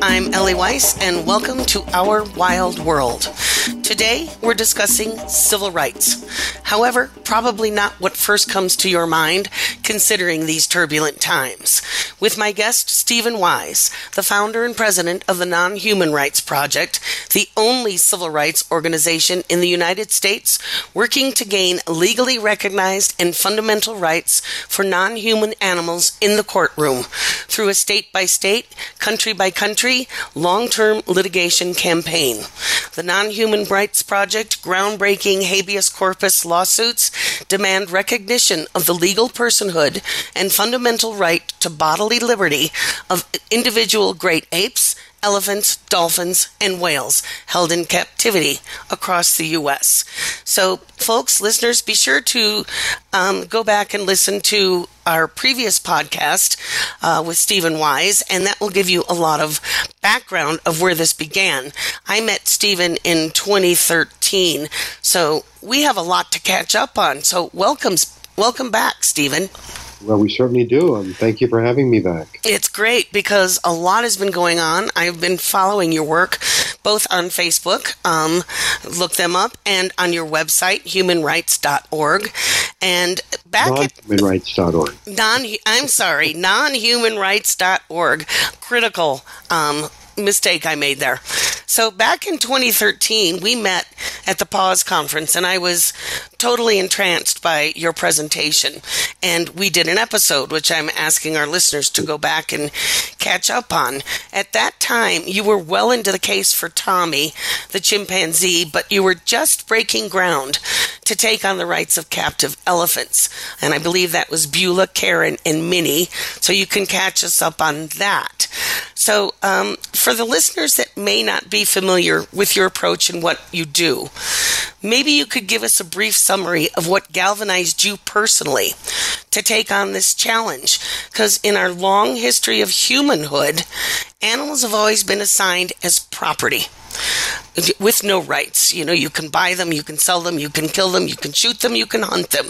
I'm Ellie Weiss, and welcome to Our Wild World. Today, we're discussing civil rights. However, probably not what first comes to your mind considering these turbulent times. With my guest, Stephen Wise, the founder and president of the Non Human Rights Project, the only civil rights organization in the United States working to gain legally recognized and fundamental rights for non human animals in the courtroom through a state by state, country by country, long term litigation campaign. The Non Human Rights Project groundbreaking habeas corpus lawsuits demand recognition of the legal personhood and fundamental right to bodily liberty of individual great apes elephants, dolphins, and whales held in captivity across the U.S. So, folks, listeners, be sure to um, go back and listen to our previous podcast uh, with Stephen Wise, and that will give you a lot of background of where this began. I met Stephen in 2013, so we have a lot to catch up on. So, welcome, welcome back, Stephen. Well, we certainly do. and thank you for having me back. It's great because a lot has been going on. I've been following your work both on Facebook, um, look them up, and on your website, humanrights.org. And back non-humanrights.org. at non, I'm sorry, nonhumanrights.org. Critical um, mistake I made there. So back in 2013, we met at the Paws Conference, and I was totally entranced by your presentation. And we did an episode, which I'm asking our listeners to go back and catch up on. At that time, you were well into the case for Tommy, the chimpanzee, but you were just breaking ground to take on the rights of captive elephants. And I believe that was Beulah, Karen, and Minnie. So you can catch us up on that. So, um, for the listeners that may not be familiar with your approach and what you do, maybe you could give us a brief summary of what galvanized you personally to take on this challenge. Because in our long history of humanhood, animals have always been assigned as property with no rights. You know, you can buy them, you can sell them, you can kill them, you can shoot them, you can hunt them.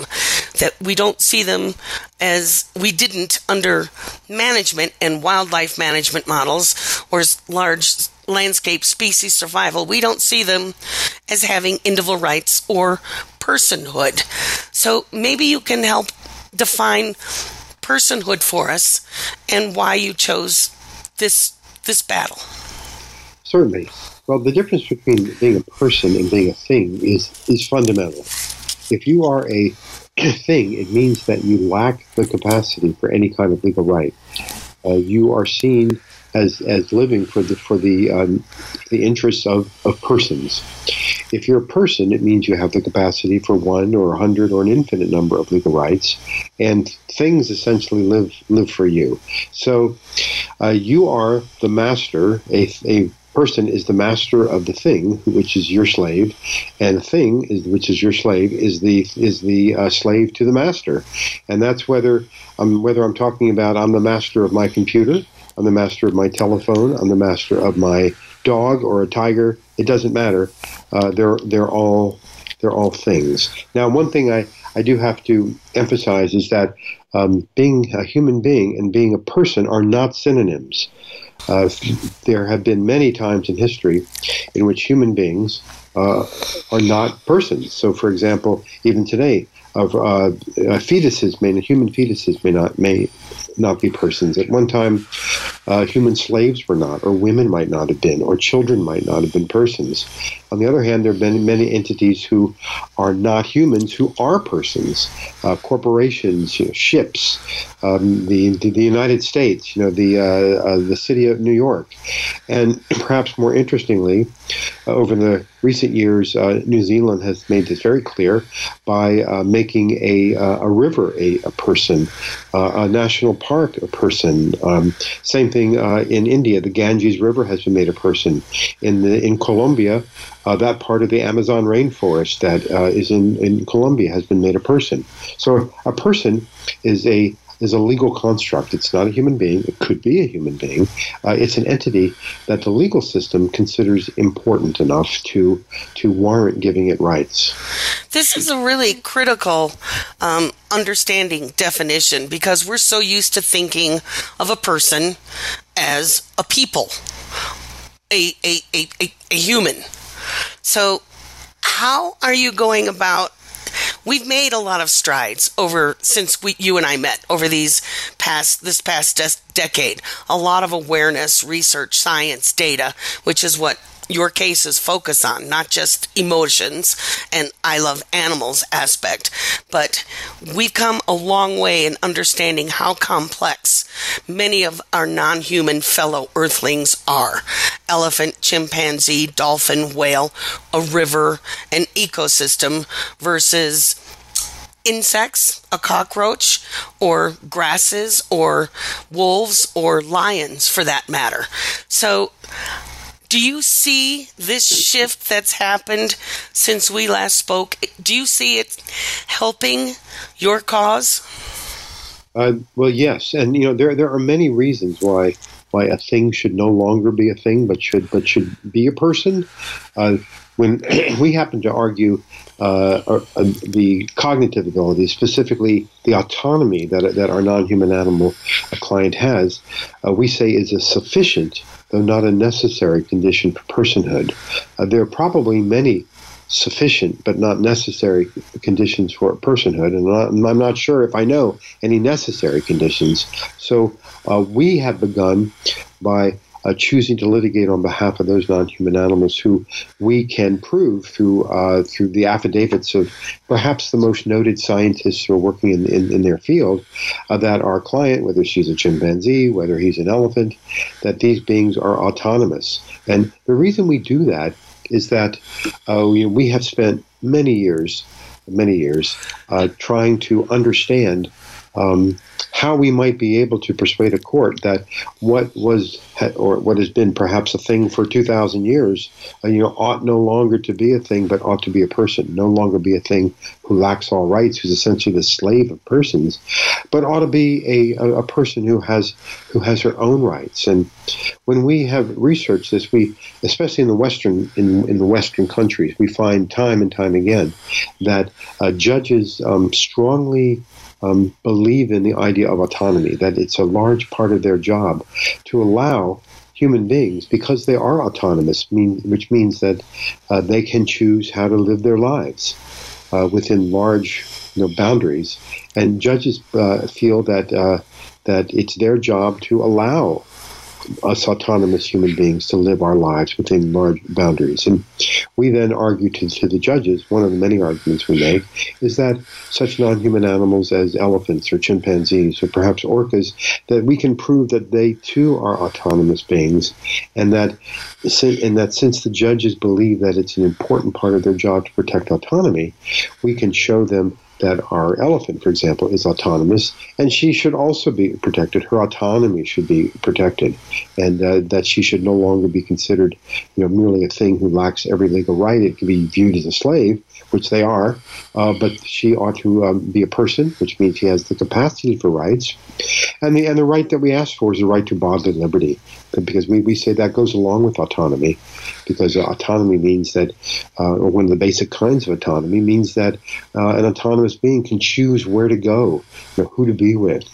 That we don't see them as we didn't under management and wildlife management models or large landscape species survival. We don't see them as having individual rights or personhood. So maybe you can help define personhood for us and why you chose this this battle. Certainly. Well, the difference between being a person and being a thing is is fundamental. If you are a thing, it means that you lack the capacity for any kind of legal right. Uh, you are seen as as living for the for the um, the interests of, of persons. If you're a person, it means you have the capacity for one or a hundred or an infinite number of legal rights, and things essentially live live for you. So, uh, you are the master, a, a person is the master of the thing, which is your slave, and the thing is which is your slave is the is the uh, slave to the master, and that's whether um, whether I'm talking about I'm the master of my computer, I'm the master of my telephone, I'm the master of my dog or a tiger. It doesn't matter. Uh, they're they're all they're all things. Now, one thing I I do have to emphasize is that um, being a human being and being a person are not synonyms. Uh, there have been many times in history in which human beings uh, are not persons. So, for example, even today, of uh, uh fetuses may human fetuses may not may not be persons. At one time, uh, human slaves were not, or women might not have been, or children might not have been persons. On the other hand, there have been many entities who are not humans who are persons. Uh, corporations, you know, ships, um, the, the, United States, you know, the uh, uh, the city of New York, and perhaps more interestingly, uh, over the recent years, uh, New Zealand has made this very clear by making a, a river a, a person, a national park a person. Um, same thing uh, in India. The Ganges River has been made a person. In the in Colombia, uh, that part of the Amazon rainforest that uh, is in in Colombia has been made a person. So a person is a is a legal construct. It's not a human being. It could be a human being. Uh, it's an entity that the legal system considers important enough to to warrant giving it rights. This is a really critical um, understanding definition because we're so used to thinking of a person as a people, a a, a, a, a human. So, how are you going about we've made a lot of strides over since we, you and I met over these past this past des- decade. A lot of awareness, research, science, data, which is what your cases focus on, not just emotions and I love animals aspect, but we've come a long way in understanding how complex many of our non human fellow earthlings are elephant, chimpanzee, dolphin, whale, a river, an ecosystem versus insects, a cockroach, or grasses, or wolves, or lions for that matter. So, do you see this shift that's happened since we last spoke? Do you see it helping your cause? Uh, well, yes, and you know there there are many reasons why why a thing should no longer be a thing, but should but should be a person. Uh, when we happen to argue uh, uh, the cognitive abilities, specifically the autonomy that that our non-human animal client has, uh, we say is a sufficient though not a necessary condition for personhood. Uh, there are probably many sufficient but not necessary conditions for personhood, and I'm not sure if I know any necessary conditions. So uh, we have begun by uh, choosing to litigate on behalf of those non-human animals who we can prove through uh, through the affidavits of perhaps the most noted scientists who are working in, in, in their field uh, that our client, whether she's a chimpanzee, whether he's an elephant, that these beings are autonomous. And the reason we do that is that uh, we, we have spent many years, many years, uh, trying to understand um, how we might be able to persuade a court that what was or what has been perhaps a thing for 2000 years uh, you know ought no longer to be a thing but ought to be a person no longer be a thing who lacks all rights who's essentially the slave of persons but ought to be a, a person who has who has her own rights. And when we have researched this we especially in the western in, in the western countries we find time and time again that uh, judges um, strongly um, believe in the idea of autonomy, that it's a large part of their job to allow human beings, because they are autonomous, mean, which means that uh, they can choose how to live their lives uh, within large you know, boundaries. And judges uh, feel that uh, that it's their job to allow us autonomous human beings to live our lives within large boundaries. And we then argue to, to the judges, one of the many arguments we make, is that such non human animals as elephants or chimpanzees or perhaps orcas, that we can prove that they too are autonomous beings and that, and that since the judges believe that it's an important part of their job to protect autonomy, we can show them that our elephant, for example, is autonomous, and she should also be protected. Her autonomy should be protected, and uh, that she should no longer be considered, you know, merely a thing who lacks every legal right. It can be viewed as a slave, which they are, uh, but she ought to um, be a person, which means she has the capacity for rights, and the and the right that we ask for is the right to bodily liberty, because we, we say that goes along with autonomy, because autonomy means that, uh, or one of the basic kinds of autonomy means that uh, an autonomous being can choose where to go, you know, who to be with.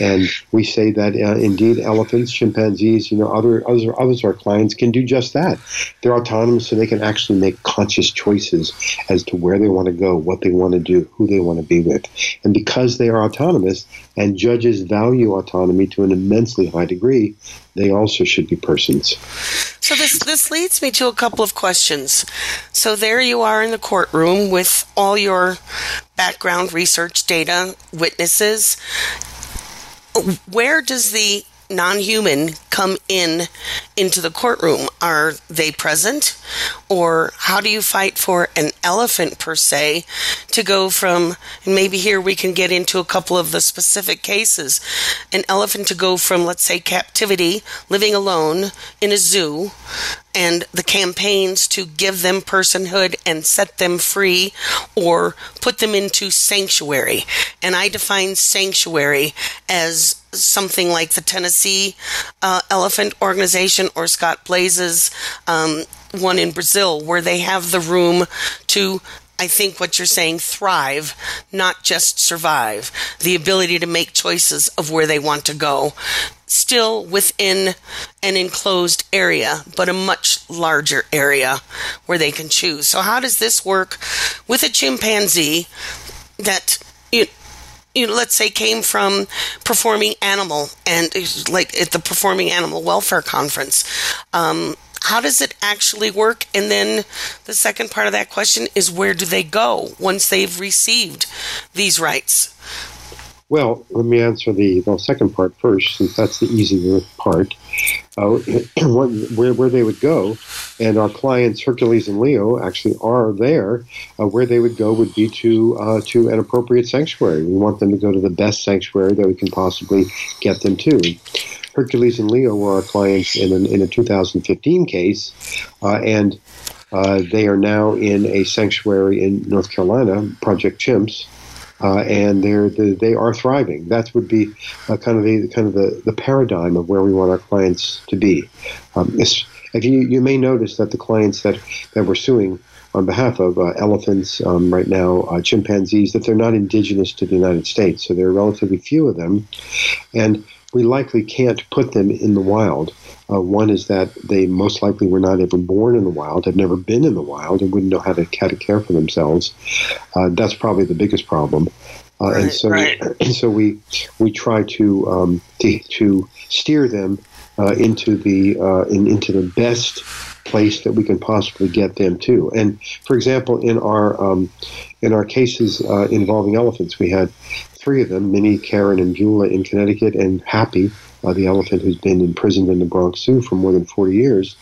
And we say that uh, indeed elephants, chimpanzees, you know, other others, others of our clients can do just that. They're autonomous, so they can actually make conscious choices as to where they want to go, what they want to do, who they want to be with. And because they are autonomous, and judges value autonomy to an immensely high degree, they also should be persons. So this this leads me to a couple of questions. So there you are in the courtroom with all your background research data, witnesses where does the non-human come in into the courtroom? Are they present? Or how do you fight for an elephant per se to go from, and maybe here we can get into a couple of the specific cases, an elephant to go from, let's say, captivity, living alone in a zoo, and the campaigns to give them personhood and set them free or put them into sanctuary. And I define sanctuary as something like the Tennessee uh, Elephant Organization or Scott Blais's um, one in Brazil, where they have the room to I think what you're saying thrive, not just survive. The ability to make choices of where they want to go, still within an enclosed area, but a much larger area where they can choose. So, how does this work with a chimpanzee that you you know, let's say came from performing animal and like at the performing animal welfare conference. Um, how does it actually work? And then the second part of that question is where do they go once they've received these rights? Well, let me answer the, the second part first, since that's the easier part. Uh, where, where they would go, and our clients Hercules and Leo actually are there. Uh, where they would go would be to uh, to an appropriate sanctuary. We want them to go to the best sanctuary that we can possibly get them to. Hercules and Leo were our clients in, an, in a 2015 case, uh, and uh, they are now in a sanctuary in North Carolina, Project Chimps uh, and they're they are thriving. That would be uh, kind of the kind of the, the paradigm of where we want our clients to be. Um, if you you may notice that the clients that that we're suing on behalf of uh, elephants um, right now, uh, chimpanzees, that they're not indigenous to the United States, so there are relatively few of them, and we likely can't put them in the wild. Uh, one is that they most likely were not ever born in the wild, have never been in the wild, and wouldn't know how to, how to care for themselves. Uh, that's probably the biggest problem. Uh, right, and so, right. so we we try to um, to, to, steer them uh, into the uh, in, into the best place that we can possibly get them to. And for example, in our um, in our cases uh, involving elephants, we had three of them: Minnie, Karen, and Beulah in Connecticut, and Happy uh, the elephant who's been imprisoned in the Bronx Zoo for more than 40 years.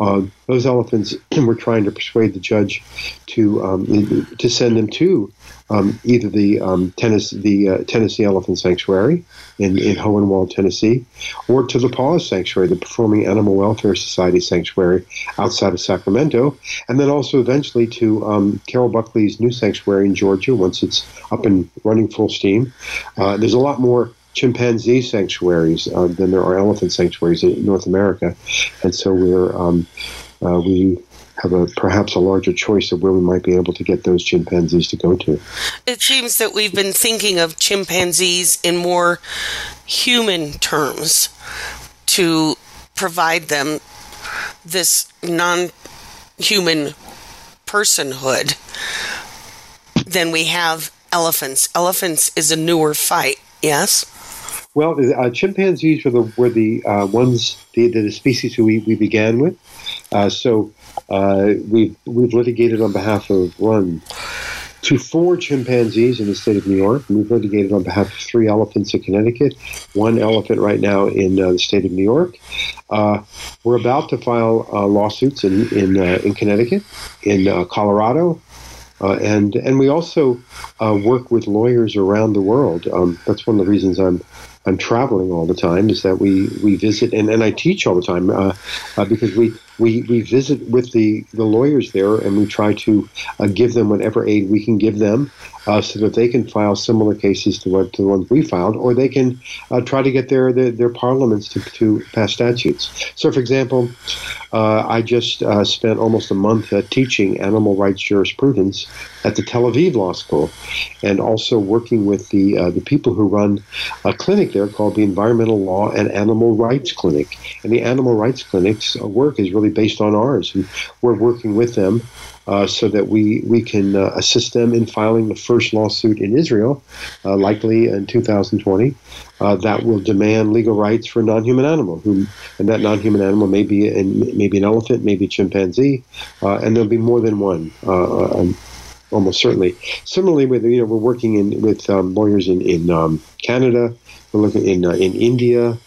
Uh, those elephants were trying to persuade the judge to um, to send them to um, either the um, Tennessee, the uh, Tennessee Elephant Sanctuary in, in Hohenwald, Tennessee, or to the Paws Sanctuary, the Performing Animal Welfare Society Sanctuary outside of Sacramento, and then also eventually to um, Carol Buckley's new sanctuary in Georgia once it's up and running full steam. Uh, there's a lot more chimpanzee sanctuaries uh, than there are elephant sanctuaries in North America, and so we're um, uh, we have a perhaps a larger choice of where we might be able to get those chimpanzees to go to. It seems that we've been thinking of chimpanzees in more human terms to provide them this non-human personhood than we have elephants. Elephants is a newer fight. Yes. Well, uh, chimpanzees were the were the uh, ones the, the species who we, we began with. Uh, so uh, we've we've litigated on behalf of one, two, four chimpanzees in the state of New York. We've litigated on behalf of three elephants in Connecticut, one elephant right now in uh, the state of New York. Uh, we're about to file lawsuits in in in Connecticut, in Colorado, uh, and and we also uh, work with lawyers around the world. Um, that's one of the reasons I'm I'm traveling all the time is that we, we visit and, and I teach all the time uh, uh, because we, we, we visit with the, the lawyers there and we try to uh, give them whatever aid we can give them uh, so that they can file similar cases to what to the ones we filed, or they can uh, try to get their, their, their parliaments to, to pass statutes. So, for example, uh, I just uh, spent almost a month uh, teaching animal rights jurisprudence at the Tel Aviv Law School, and also working with the the people who run a clinic there called the Environmental Law and Animal Rights Clinic. And the Animal Rights Clinic's work is really based on ours, and we're working with them uh, so that we, we can uh, assist them in filing the first lawsuit in Israel, uh, likely in 2020, uh, that will demand legal rights for a non-human animal. Who, and that non-human animal may be, an, maybe an elephant, maybe a chimpanzee, uh, and there'll be more than one. Um, almost certainly. Similarly, with you know, we're working in with um, lawyers in in um, Canada, we're looking in in India,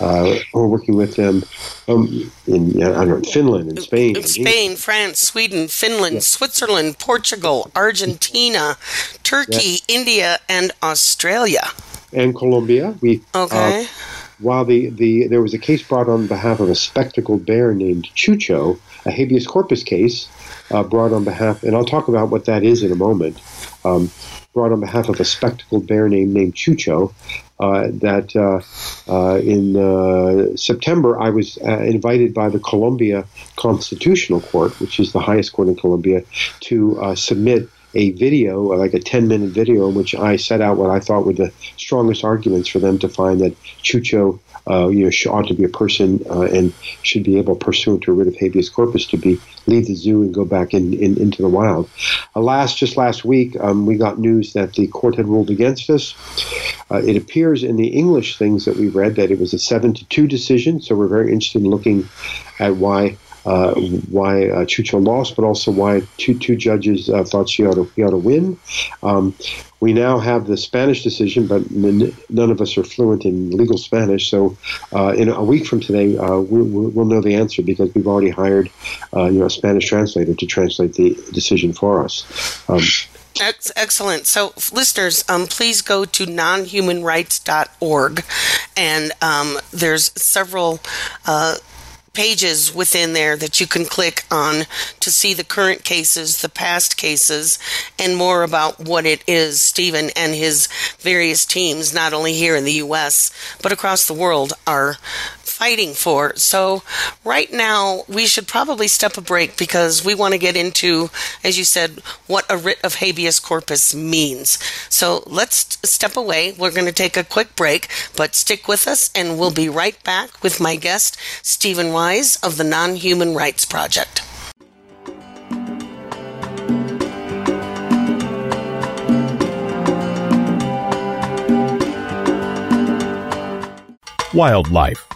Uh, we're working with them um, in I don't know Finland and Spain, and Spain, France, Sweden, Finland, yeah. Switzerland, Portugal, Argentina, Turkey, yeah. India, and Australia, and Colombia. We okay. Uh, while the, the there was a case brought on behalf of a spectacled bear named Chucho, a habeas corpus case uh, brought on behalf, and I'll talk about what that is in a moment. Um, brought on behalf of a spectacled bear named named Chucho. Uh, that uh, uh, in September I was invited by the Colombia Constitutional Court, which is the highest court in Colombia, to submit a video, like a 10 minute video, in which I set out what I thought were the strongest arguments for them to find that Chucho uh, you know, ought to be a person uh, and should be able, pursuant to a writ of habeas corpus, to be leave the zoo and go back in, in into the wild. Alas, just last week um, we got news that the court had ruled against us. Uh, it appears in the English things that we read that it was a seven to two decision. So we're very interested in looking at why uh, why uh, Chucho lost, but also why two two judges uh, thought she ought to, he ought to win. Um, we now have the Spanish decision, but none of us are fluent in legal Spanish. So, uh, in a week from today, uh, we'll, we'll, know the answer because we've already hired, uh, you know, a Spanish translator to translate the decision for us. Um, Excellent. So, listeners, um, please go to nonhumanrights.org, and um, there's several uh, pages within there that you can click on to see the current cases, the past cases, and more about what it is Stephen and his various teams, not only here in the U.S., but across the world, are fighting for. So, right now, we should probably step a break because we want to get into, as you said, what a writ of habeas corpus means. So, let's step away. We're going to take a quick break, but stick with us, and we'll be right back with my guest, Stephen Wise of the Non Human Rights Project. Wildlife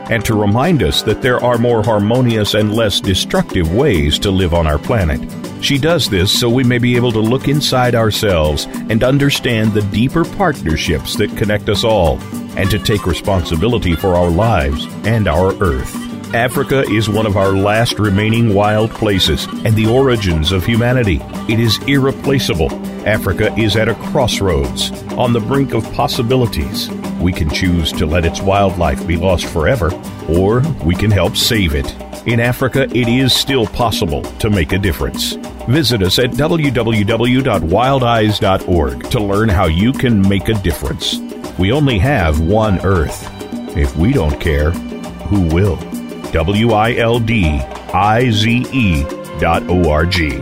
and to remind us that there are more harmonious and less destructive ways to live on our planet. She does this so we may be able to look inside ourselves and understand the deeper partnerships that connect us all, and to take responsibility for our lives and our Earth. Africa is one of our last remaining wild places and the origins of humanity. It is irreplaceable. Africa is at a crossroads, on the brink of possibilities. We can choose to let its wildlife be lost forever, or we can help save it. In Africa, it is still possible to make a difference. Visit us at www.wildize.org to learn how you can make a difference. We only have one Earth. If we don't care, who will? W I L D I Z E dot O R G.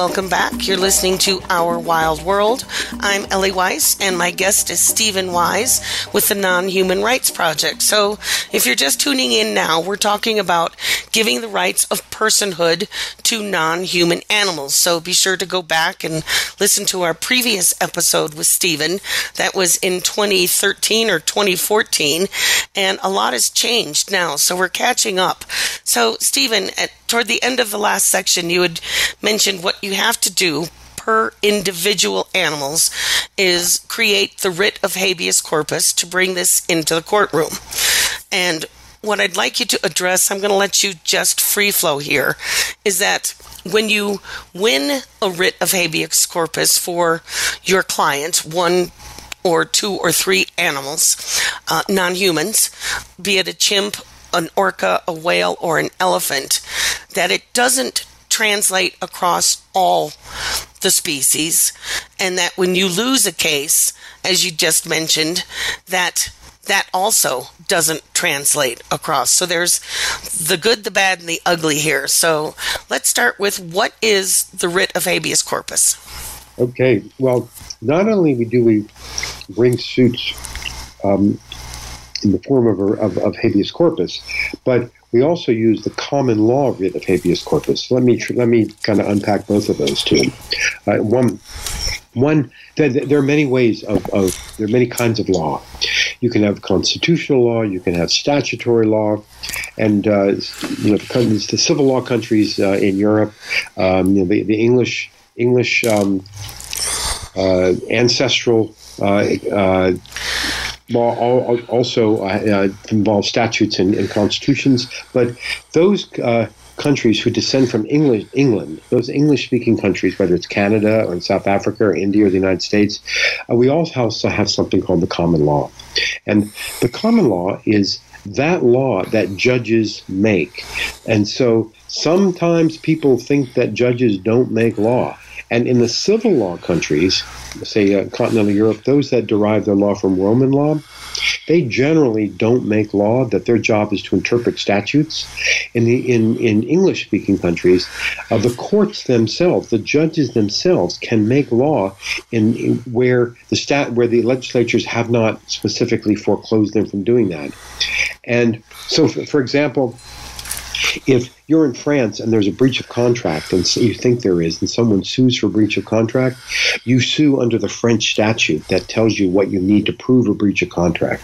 Welcome back. You're listening to Our Wild World. I'm Ellie Weiss, and my guest is Stephen Wise with the Non Human Rights Project. So, if you're just tuning in now, we're talking about giving the rights of personhood to non human animals. So, be sure to go back and listen to our previous episode with Stephen. That was in 2013 or 2014, and a lot has changed now. So, we're catching up. So, Stephen, toward the end of the last section, you had mentioned what you have to do per individual animals is create the writ of habeas corpus to bring this into the courtroom. And what I'd like you to address, I'm going to let you just free flow here, is that when you win a writ of habeas corpus for your client, one or two or three animals, uh, non humans, be it a chimp, an orca, a whale, or an elephant, that it doesn't translate across all the species, and that when you lose a case, as you just mentioned, that that also doesn't translate across. So there's the good, the bad, and the ugly here. So let's start with what is the writ of habeas corpus? Okay, well, not only do we bring suits um, in the form of, of, of, habeas corpus, but we also use the common law writ of habeas corpus. Let me let me kind of unpack both of those two. Uh, one, one there, there, are many ways of, of there are many kinds of law. You can have constitutional law, you can have statutory law, and uh, you know the, the, civil law countries uh, in Europe, um, you know, the, the English English um, uh, ancestral uh, uh, law also uh, involves statutes and, and, constitutions, but those countries who descend from English, England, those English-speaking countries, whether it's Canada or South Africa or India or the United States, uh, we also have something called the common law, and the common law is that law that judges make, and so sometimes people think that judges don't make law. And in the civil law countries, say uh, continental Europe, those that derive their law from Roman law, they generally don't make law. That their job is to interpret statutes. In the in in English speaking countries, uh, the courts themselves, the judges themselves, can make law in, in where the stat where the legislatures have not specifically foreclosed them from doing that. And so, for, for example, if you're in France and there's a breach of contract, and you think there is, and someone sues for breach of contract, you sue under the French statute that tells you what you need to prove a breach of contract.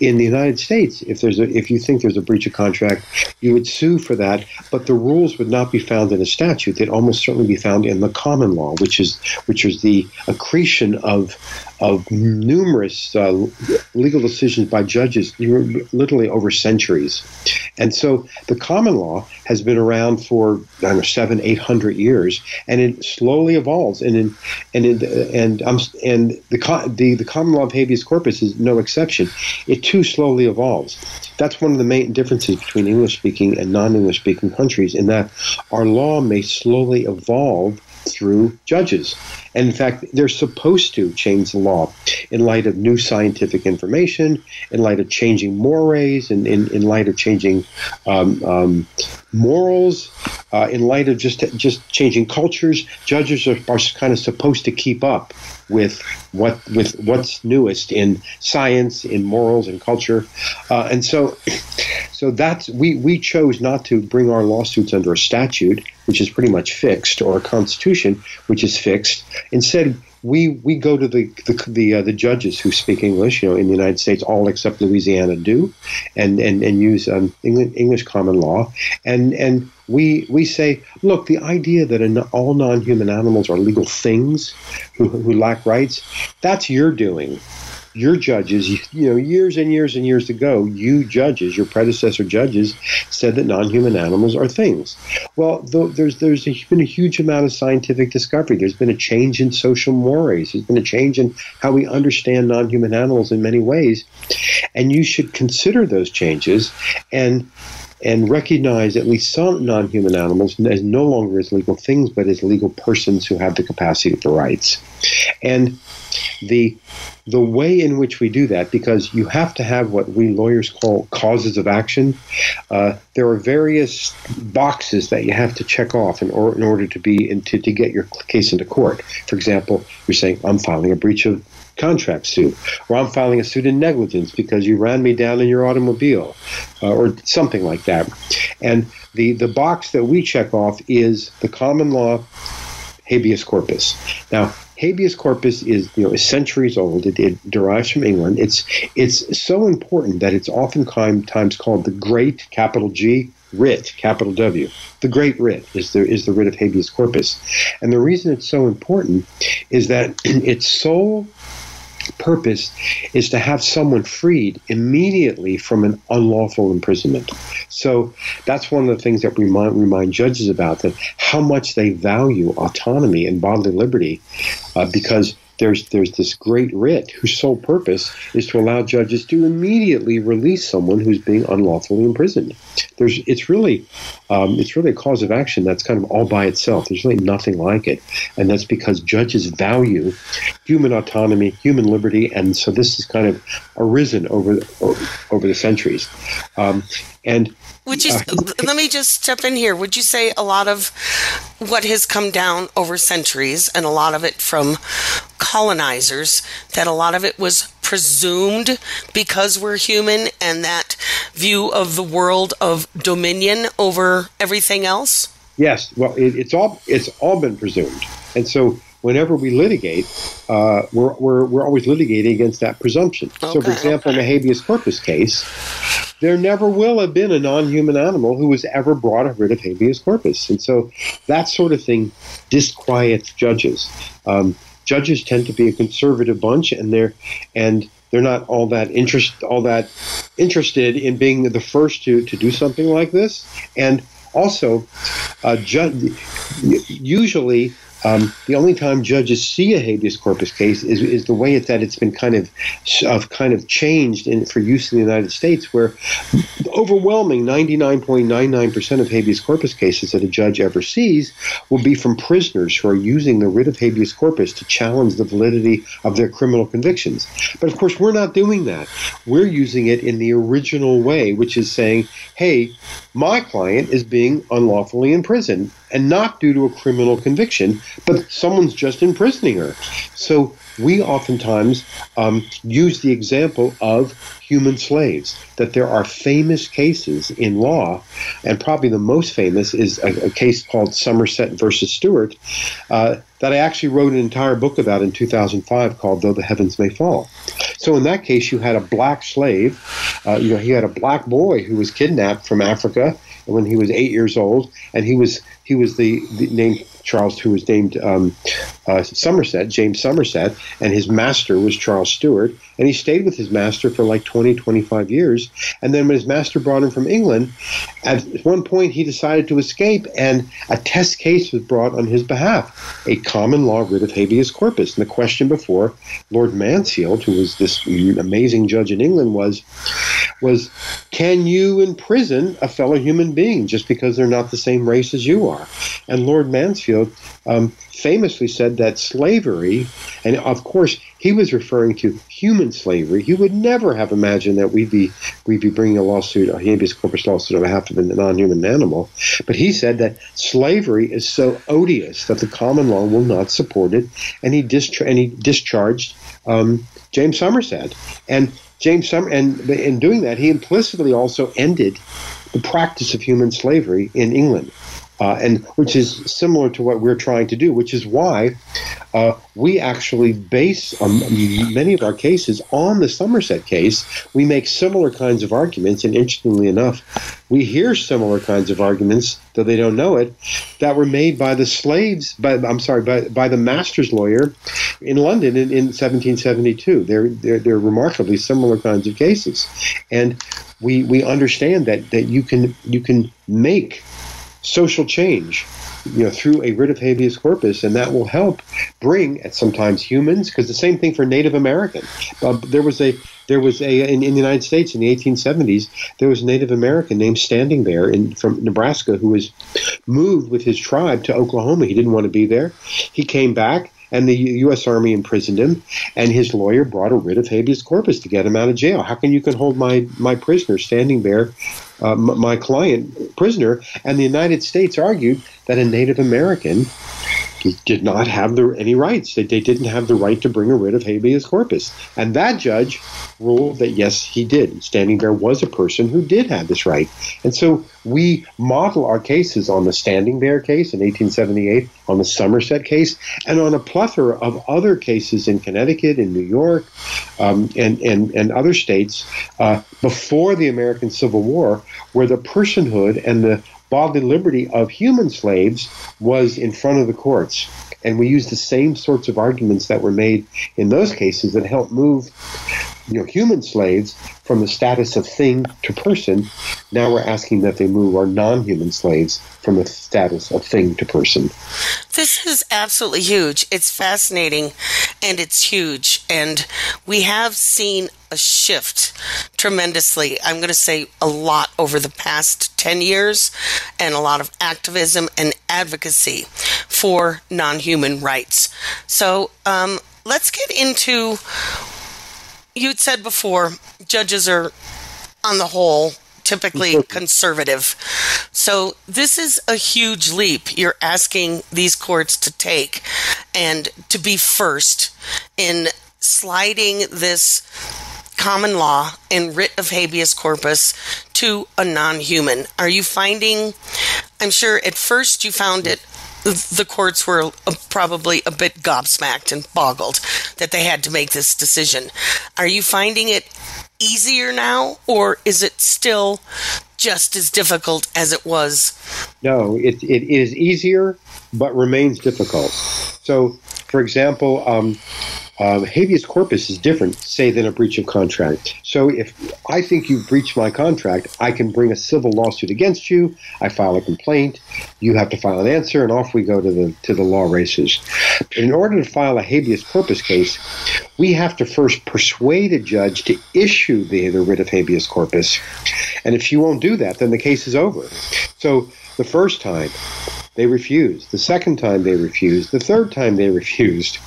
In the United States, if there's a, if you think there's a breach of contract, you would sue for that, but the rules would not be found in a statute. They'd almost certainly be found in the common law, which is which is the accretion of of numerous uh, legal decisions by judges, literally over centuries. And so the common law has been around for I don't know seven, eight hundred years, and it slowly evolves. And in, and in, and and the, the the common law of habeas corpus is no exception. It too slowly evolves. That's one of the main differences between English speaking and non English speaking countries, in that our law may slowly evolve through judges. And in fact, they're supposed to change the law in light of new scientific information, in light of changing mores, and in, in light of changing um, um, morals, uh, in light of just just changing cultures. Judges are, are kind of supposed to keep up with what with what's newest in science, in morals, and culture, uh, and so so that's we we chose not to bring our lawsuits under a statute, which is pretty much fixed, or a constitution, which is fixed. Instead, we we go to the the the, uh, the, judges who speak English. You know, in the United States, all except Louisiana do, and and and use um, English, English common law, and and we we say, look, the idea that an, all non-human animals are legal things who, who lack rights, that's your doing your judges, you know, years and years and years ago, you judges, your predecessor judges, said that non-human animals are things. Well, there's there's been a huge amount of scientific discovery. There's been a change in social mores. There's been a change in how we understand non-human animals in many ways, and you should consider those changes and and recognize at least some non-human animals as no longer as legal things, but as legal persons who have the capacity for rights. And the the way in which we do that, because you have to have what we lawyers call causes of action. Uh, there are various boxes that you have to check off in, or, in order to be in, to, to get your case into court. For example, you're saying I'm filing a breach of contract suit, or I'm filing a suit in negligence because you ran me down in your automobile, uh, or something like that. And the, the box that we check off is the common law habeas corpus. Now, habeas corpus is you know centuries old. It, it, derives from England. It's it's so important that it's oftentimes called the Great capital G writ capital W. The Great Writ is the is the writ of habeas corpus, and the reason it's so important is that its sole purpose is to have someone freed immediately from an unlawful imprisonment. So that's one of the things that we remind, remind judges about that how much they value autonomy and bodily liberty uh, because there's there's this great writ whose sole purpose is to allow judges to immediately release someone who's being unlawfully imprisoned. There's it's really um, it's really a cause of action that's kind of all by itself. There's really nothing like it, and that's because judges value human autonomy, human liberty, and so this has kind of arisen over over the centuries. Um, and would you uh, let me just step in here? Would you say a lot of what has come down over centuries, and a lot of it from colonizers, that a lot of it was presumed because we're human, and that view of the world of dominion over everything else? Yes. Well, it, it's all it's all been presumed, and so whenever we litigate, uh, we're, we're, we're always litigating against that presumption. Okay, so, for example, okay. in a habeas corpus case, there never will have been a non human animal who was ever brought a writ of habeas corpus. And so that sort of thing disquiets judges. Um, judges tend to be a conservative bunch, and they're and they're not all that interest all that interested in being the first to, to do something like this. And also, uh, ju- usually um, the only time judges see a habeas corpus case is, is the way it's that it's been kind of of kind of changed in, for use in the United States, where overwhelming 99.99% of habeas corpus cases that a judge ever sees will be from prisoners who are using the writ of habeas corpus to challenge the validity of their criminal convictions. But of course, we're not doing that. We're using it in the original way, which is saying, hey, my client is being unlawfully imprisoned and not due to a criminal conviction, but someone's just imprisoning her. So we oftentimes um, use the example of human slaves, that there are famous cases in law, and probably the most famous is a, a case called Somerset versus Stewart, uh, that I actually wrote an entire book about in 2005 called Though the Heavens May Fall. So in that case, you had a black slave, uh, you know, he had a black boy who was kidnapped from Africa when he was eight years old, and he was he was the, the named Charles, who was named um, uh, Somerset, James Somerset, and his master was Charles Stewart. And he stayed with his master for like 20, 25 years. And then when his master brought him from England, at one point he decided to escape, and a test case was brought on his behalf, a common law writ of habeas corpus. And the question before Lord Mansfield, who was this amazing judge in England, was, was can you imprison a fellow human being just because they're not the same race as you are? And Lord Mansfield um, famously said that slavery, and of course he was referring to human slavery. He would never have imagined that we'd be we'd be bringing a lawsuit, a habeas corpus lawsuit on behalf of a non-human animal. But he said that slavery is so odious that the common law will not support it, and he, and he discharged um, James Somerset. And James Summer, and in doing that, he implicitly also ended the practice of human slavery in England uh, and which is similar to what we're trying to do, which is why uh, we actually base um, many of our cases on the Somerset case. We make similar kinds of arguments, and interestingly enough, we hear similar kinds of arguments, though they don't know it, that were made by the slaves. By I'm sorry, by, by the master's lawyer in London in, in 1772. They're, they're they're remarkably similar kinds of cases, and we we understand that that you can you can make social change you know through a writ of habeas corpus and that will help bring at sometimes humans because the same thing for native american. Uh, there was a there was a in, in, the united states in the 1870s there was a native american named standing bear in from nebraska who was moved with his tribe to oklahoma. He didn't want to be there. He came back and the U.S. Army imprisoned him, and his lawyer brought a writ of habeas corpus to get him out of jail. How can you can hold my my prisoner standing bear, uh, my client prisoner? And the United States argued that a Native American did not have the, any rights. That they didn't have the right to bring a writ of habeas corpus. And that judge ruled that yes, he did. Standing Bear was a person who did have this right. And so we model our cases on the Standing Bear case in 1878, on the Somerset case, and on a plethora of other cases in Connecticut, in New York, um, and, and, and other states uh, before the American Civil War, where the personhood and the bodily liberty of human slaves was in front of the courts. And we used the same sorts of arguments that were made in those cases that helped move you know, human slaves from the status of thing to person. Now we're asking that they move our non human slaves from the status of thing to person. This is absolutely huge. It's fascinating and it's huge. And we have seen a shift tremendously. I'm going to say a lot over the past 10 years and a lot of activism and advocacy for non human rights. So um, let's get into you'd said before judges are on the whole typically conservative. So this is a huge leap you're asking these courts to take and to be first in sliding this common law and writ of habeas corpus to a non human. Are you finding, I'm sure at first you found it the courts were probably a bit gobsmacked and boggled that they had to make this decision. Are you finding it easier now, or is it still just as difficult as it was? No, it, it is easier, but remains difficult. So, for example, um, um, habeas corpus is different, say, than a breach of contract. So if I think you've breached my contract, I can bring a civil lawsuit against you. I file a complaint. You have to file an answer, and off we go to the to the law races. In order to file a habeas corpus case, we have to first persuade a judge to issue the, the writ of habeas corpus. And if she won't do that, then the case is over. So the first time, they refused. The second time they refused. The third time they refused.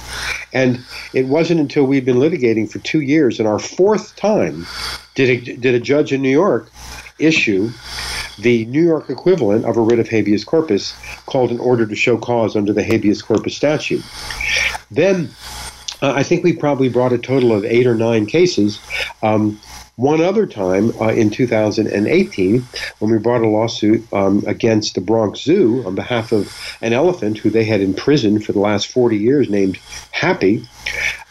And it wasn't until we'd been litigating for two years, and our fourth time, did a, did a judge in New York issue the New York equivalent of a writ of habeas corpus called an order to show cause under the habeas corpus statute. Then uh, I think we probably brought a total of eight or nine cases. Um, one other time uh, in 2018, when we brought a lawsuit um, against the Bronx Zoo on behalf of an elephant who they had imprisoned for the last 40 years named Happy,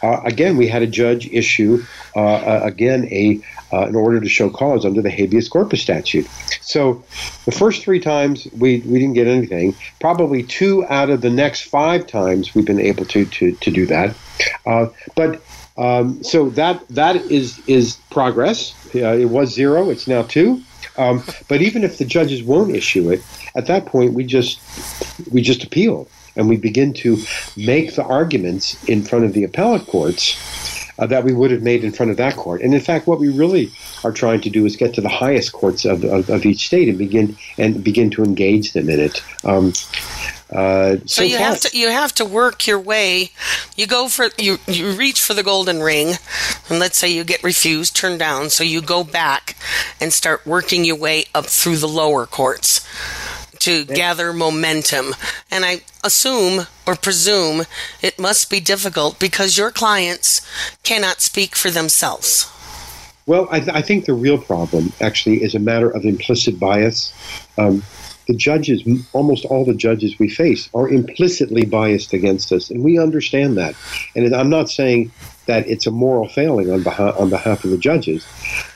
uh, again, we had a judge issue, uh, again, a uh, an order to show cause under the habeas corpus statute. So the first three times we, we didn't get anything. Probably two out of the next five times we've been able to, to, to do that. Uh, but um, so that that is is progress. Uh, it was zero. It's now two. Um, but even if the judges won't issue it, at that point we just we just appeal and we begin to make the arguments in front of the appellate courts uh, that we would have made in front of that court. And in fact, what we really are trying to do is get to the highest courts of, of, of each state and begin and begin to engage them in it. Um, uh, so, so, you far. have to you have to work your way. You go for you you reach for the golden ring, and let's say you get refused, turned down. So you go back and start working your way up through the lower courts to yeah. gather momentum. And I assume or presume it must be difficult because your clients cannot speak for themselves. Well, I, th- I think the real problem actually is a matter of implicit bias. Um, the judges, almost all the judges we face, are implicitly biased against us, and we understand that. And I'm not saying that it's a moral failing on behalf on behalf of the judges.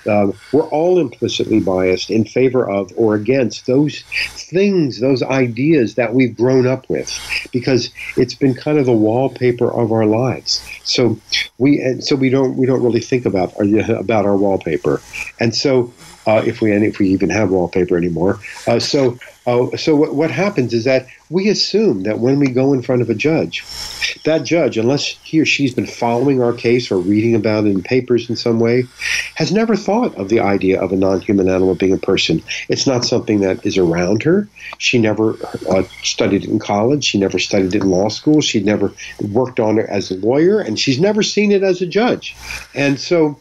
Um, we're all implicitly biased in favor of or against those things, those ideas that we've grown up with, because it's been kind of the wallpaper of our lives. So we so we don't we don't really think about our, about our wallpaper, and so uh, if we if we even have wallpaper anymore. Uh, so uh, so what, what happens is that we assume that when we go in front of a judge, that judge, unless he or she's been following our case or reading about it in papers in some way, has never thought of the idea of a non-human animal being a person. It's not something that is around her. She never uh, studied it in college. She never studied it in law school. She never worked on it as a lawyer, and she's never seen it as a judge. And so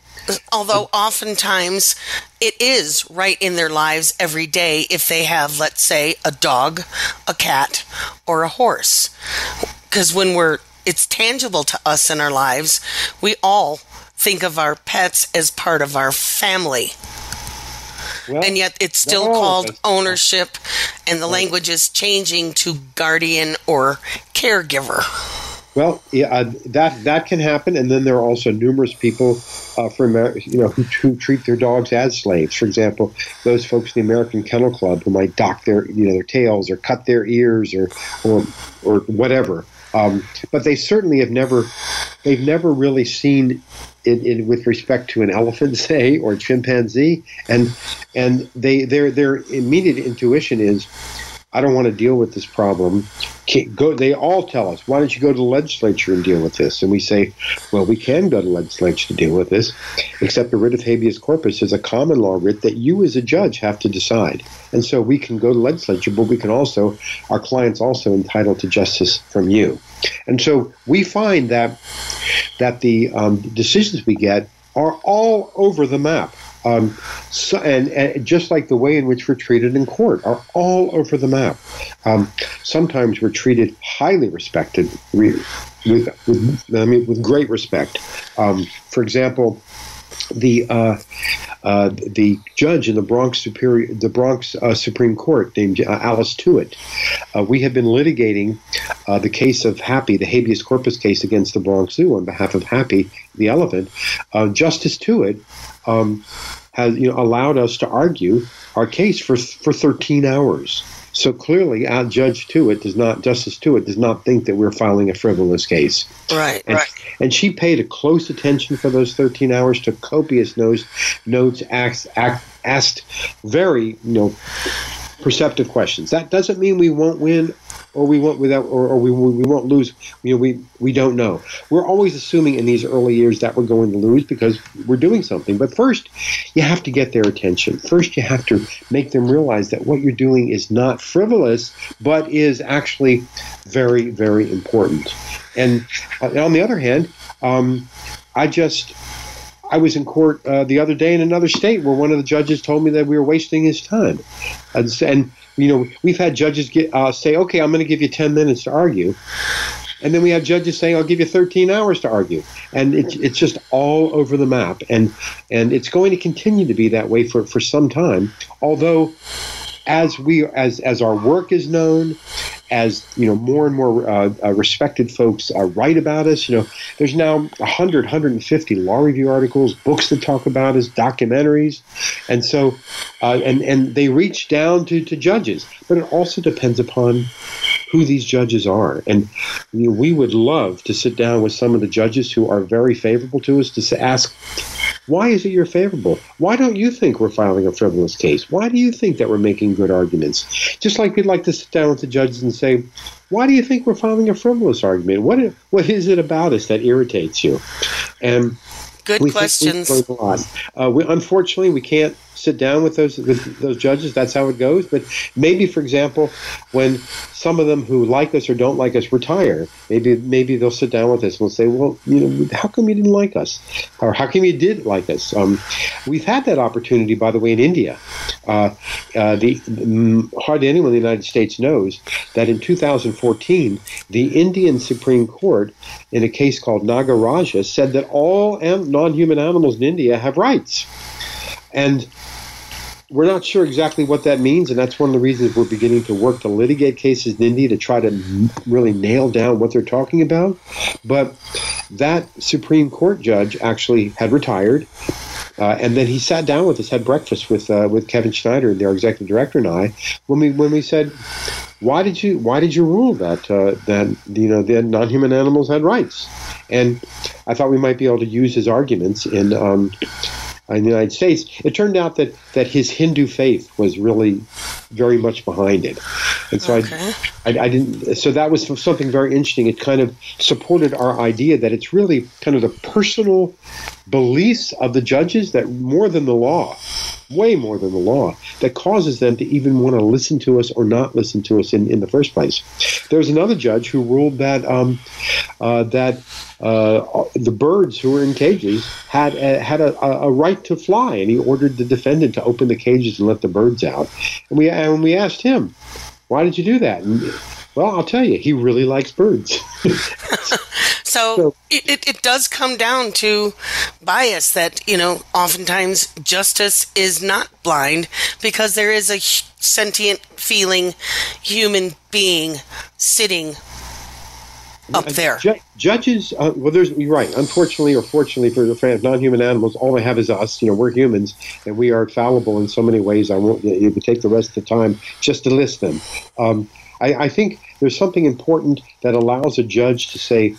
although oftentimes it is right in their lives every day if they have, let's say, a dog, a cat, or a horse. Because when we're, it's tangible to us in our lives, we all think of our pets as part of our family. well, and yet it's still called ownership, and the language is changing to guardian or caregiver. Well, yeah, that that can happen, and then there are also numerous people uh, from you know who, who, treat their dogs as slaves. For example, those folks in the American Kennel Club who might dock their you know their tails or cut their ears or or or whatever. Um, but they certainly have never they've never really seen it, it, with respect to an elephant, say, or chimpanzee, and and they their their immediate intuition is I don't want to deal with this problem. Go, they all tell us, why don't you go to the legislature and deal with this? And we say, well, we can go to the legislature to deal with this, except the writ of habeas corpus is a common law writ that you as a judge have to decide. And so we can go to legislature, but we can also, our clients also entitled to justice from you. And so we find that that the um, decisions we get are all over the map. Um, so, and, and, just like the way in which we're treated in court are all over the map. Um, sometimes we're treated highly respected, with, with, I mean, with great respect. Um, for example, the uh, uh, the judge in the Bronx Superior, the Bronx uh, Supreme Court, named uh, Alice Tuitt. Uh, we have been litigating uh, the case of Happy, the habeas corpus case against the Bronx Zoo on behalf of Happy, the elephant. Justice Tuitt um, has you know allowed us to argue our case for for 13 hours. So clearly, our Judge Tuitt does not, Justice Tuitt does not think that we're filing a frivolous case. Right, and, right. And she paid a close attention for those 13 hours, took copious notes, notes, asked, asked very, you know, perceptive questions. That doesn't mean we won't win or we won't without or, or we, we won't lose. You know, we we don't know. We're always assuming in these early years that we're going to lose because we're doing something. But first, you have to get their attention. First, you have to make them realize that what you're doing is not frivolous, but is actually very very important. And uh, on the other hand, um, I just I was in court uh, the other day in another state where one of the judges told me that we were wasting his time, and, and you know we've had judges get uh, say, "Okay, I'm going to give you 10 minutes to argue," and then we have judges saying, "I'll give you 13 hours to argue," and it's it's just all over the map, and and it's going to continue to be that way for for some time, although as we as as our work is known, as you know more and more uh, uh, respected folks uh, write about us. You know, there's now 100, 150 law review articles, books that talk about us, documentaries, and so uh, and and they reach down to to judges, but it also depends upon who these judges are. And you know, we would love to sit down with some of the judges who are very favorable to us to ask, why is it you're favorable? Why don't you think we're filing a frivolous case? Why do you think that we're making good arguments? Just like we'd like to sit down with the judges and say, why do you think we're filing a frivolous argument? What what is it about us that irritates you? And good questions. Uh, we, unfortunately, we can't sit down with those with those judges. That's how it goes. But maybe, for example, when some of them who like us or don't like us retire, maybe maybe they'll sit down with us and we'll say, well, you know, how come you didn't like us, or how come you did like us? Um, we've had that opportunity, by the way, in India. Uh, uh, the um, hardly anyone in the United States knows that in 2014, the Indian Supreme Court, in a case called Nagaraja, said that all non-human animals in India have rights. And we're not sure exactly what that means, and that's one of the reasons we're beginning to work to litigate cases in India to try to really nail down what they're talking about. But that Supreme Court judge actually had retired. Uh, and then he sat down with us, had breakfast with uh, with Kevin Schneider, their executive director, and I. When we when we said, "Why did you Why did you rule that uh, that you know the non-human animals had rights?" And I thought we might be able to use his arguments in um, in the United States, it turned out that, that his Hindu faith was really very much behind it, and so okay. I, I, I, didn't. So that was something very interesting. It kind of supported our idea that it's really kind of the personal beliefs of the judges that more than the law, way more than the law, that causes them to even want to listen to us or not listen to us in, in the first place. There was another judge who ruled that um, uh, that uh, the birds who were in cages had a, had a, a, right to fly, and he ordered the defendant to open the cages and let the birds out. And we and we asked him, "Why did you do that?" And Well, I'll tell you, he really likes birds. so, so it, it, it does come down to bias that, you know, oftentimes justice is not blind because there is a sentient, feeling human being sitting up there. Ju- judges, uh, well, there's you're right. Unfortunately, or fortunately for the non-human animals, all they have is us. You know, we're humans, and we are fallible in so many ways. I won't. Would take the rest of the time just to list them. Um, I, I think there's something important that allows a judge to say,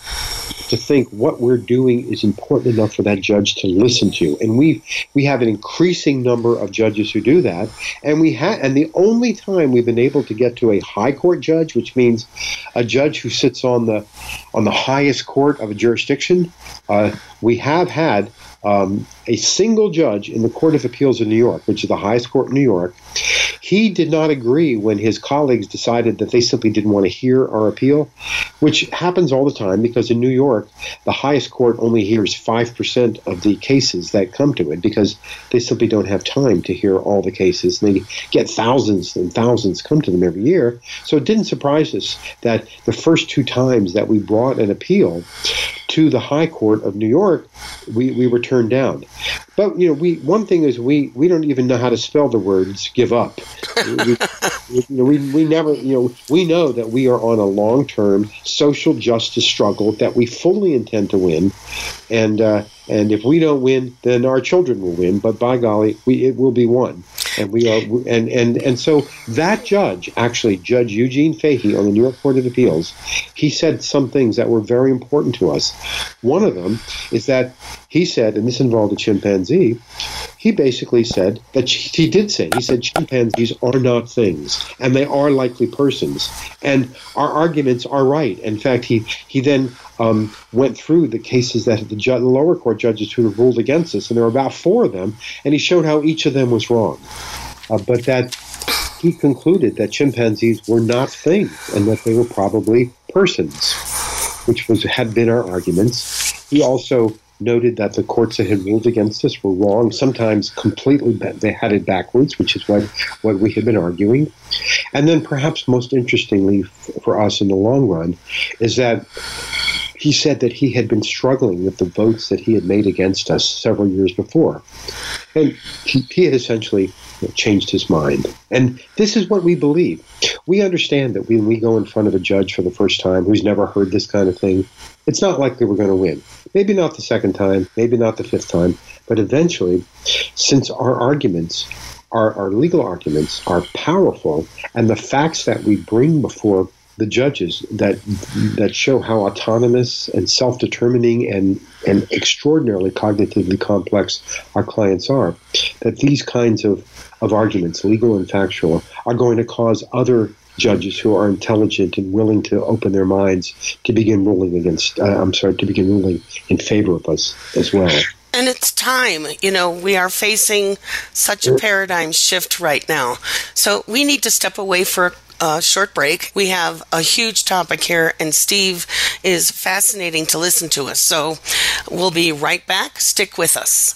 to think what we're doing is important enough for that judge to listen to. And we we have an increasing number of judges who do that. And we have and the only time we've been able to get to a high court judge, which means a judge who sits on the on the highest court of a jurisdiction, uh, we have had um, a single judge in the Court of Appeals in New York, which is the highest court in New York, he did not agree when his colleagues decided that they simply didn't want to hear our appeal, which happens all the time because in New York, the highest court only hears 5% of the cases that come to it because they simply don't have time to hear all the cases. They get thousands and thousands come to them every year. So it didn't surprise us that the first two times that we brought an appeal to the High Court of New York, we, we were turned down. But you know, we one thing is we we don't even know how to spell the words "give up." we, you know, we, we never you know we know that we are on a long term social justice struggle that we fully intend to win, and uh, and if we don't win, then our children will win. But by golly, we it will be won and we are and and and so that judge actually judge eugene fahey on the new york court of appeals he said some things that were very important to us. One of them is that he said and this involved a chimpanzee he basically said that he did say he said chimpanzees are not things and they are likely persons and our arguments are right in fact he he then um, went through the cases that the, ju- the lower court judges who have ruled against us and there were about four of them and he showed how each of them was wrong uh, but that he concluded that chimpanzees were not things and that they were probably persons, which was had been our arguments. He also noted that the courts that had ruled against us were wrong, sometimes completely they had it backwards, which is what, what we had been arguing. And then perhaps most interestingly for us in the long run is that he said that he had been struggling with the votes that he had made against us several years before. And he, he had essentially changed his mind. And this is what we believe. We understand that when we go in front of a judge for the first time who's never heard this kind of thing, it's not likely we're going to win. Maybe not the second time, maybe not the fifth time, but eventually, since our arguments our, our legal arguments are powerful, and the facts that we bring before the judges that that show how autonomous and self-determining and and extraordinarily cognitively complex our clients are that these kinds of of arguments legal and factual are going to cause other judges who are intelligent and willing to open their minds to begin ruling against uh, I'm sorry to begin ruling in favor of us as well and it's time. You know, we are facing such a paradigm shift right now. So we need to step away for a short break. We have a huge topic here, and Steve is fascinating to listen to us. So we'll be right back. Stick with us.